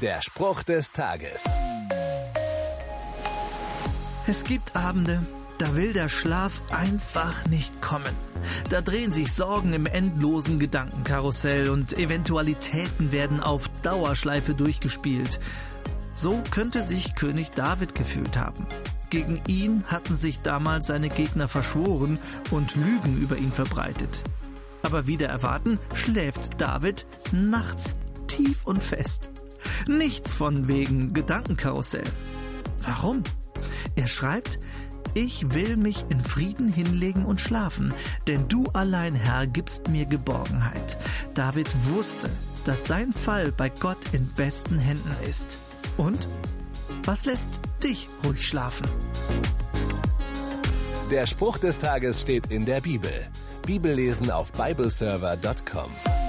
Der Spruch des Tages. Es gibt Abende, da will der Schlaf einfach nicht kommen. Da drehen sich Sorgen im endlosen Gedankenkarussell und Eventualitäten werden auf Dauerschleife durchgespielt. So könnte sich König David gefühlt haben. Gegen ihn hatten sich damals seine Gegner verschworen und Lügen über ihn verbreitet. Aber wieder erwarten schläft David nachts tief und fest. Nichts von wegen Gedankenkarussell. Warum? Er schreibt, ich will mich in Frieden hinlegen und schlafen, denn du allein, Herr, gibst mir Geborgenheit. David wusste, dass sein Fall bei Gott in besten Händen ist. Und was lässt dich ruhig schlafen? Der Spruch des Tages steht in der Bibel. Bibellesen auf bibleserver.com.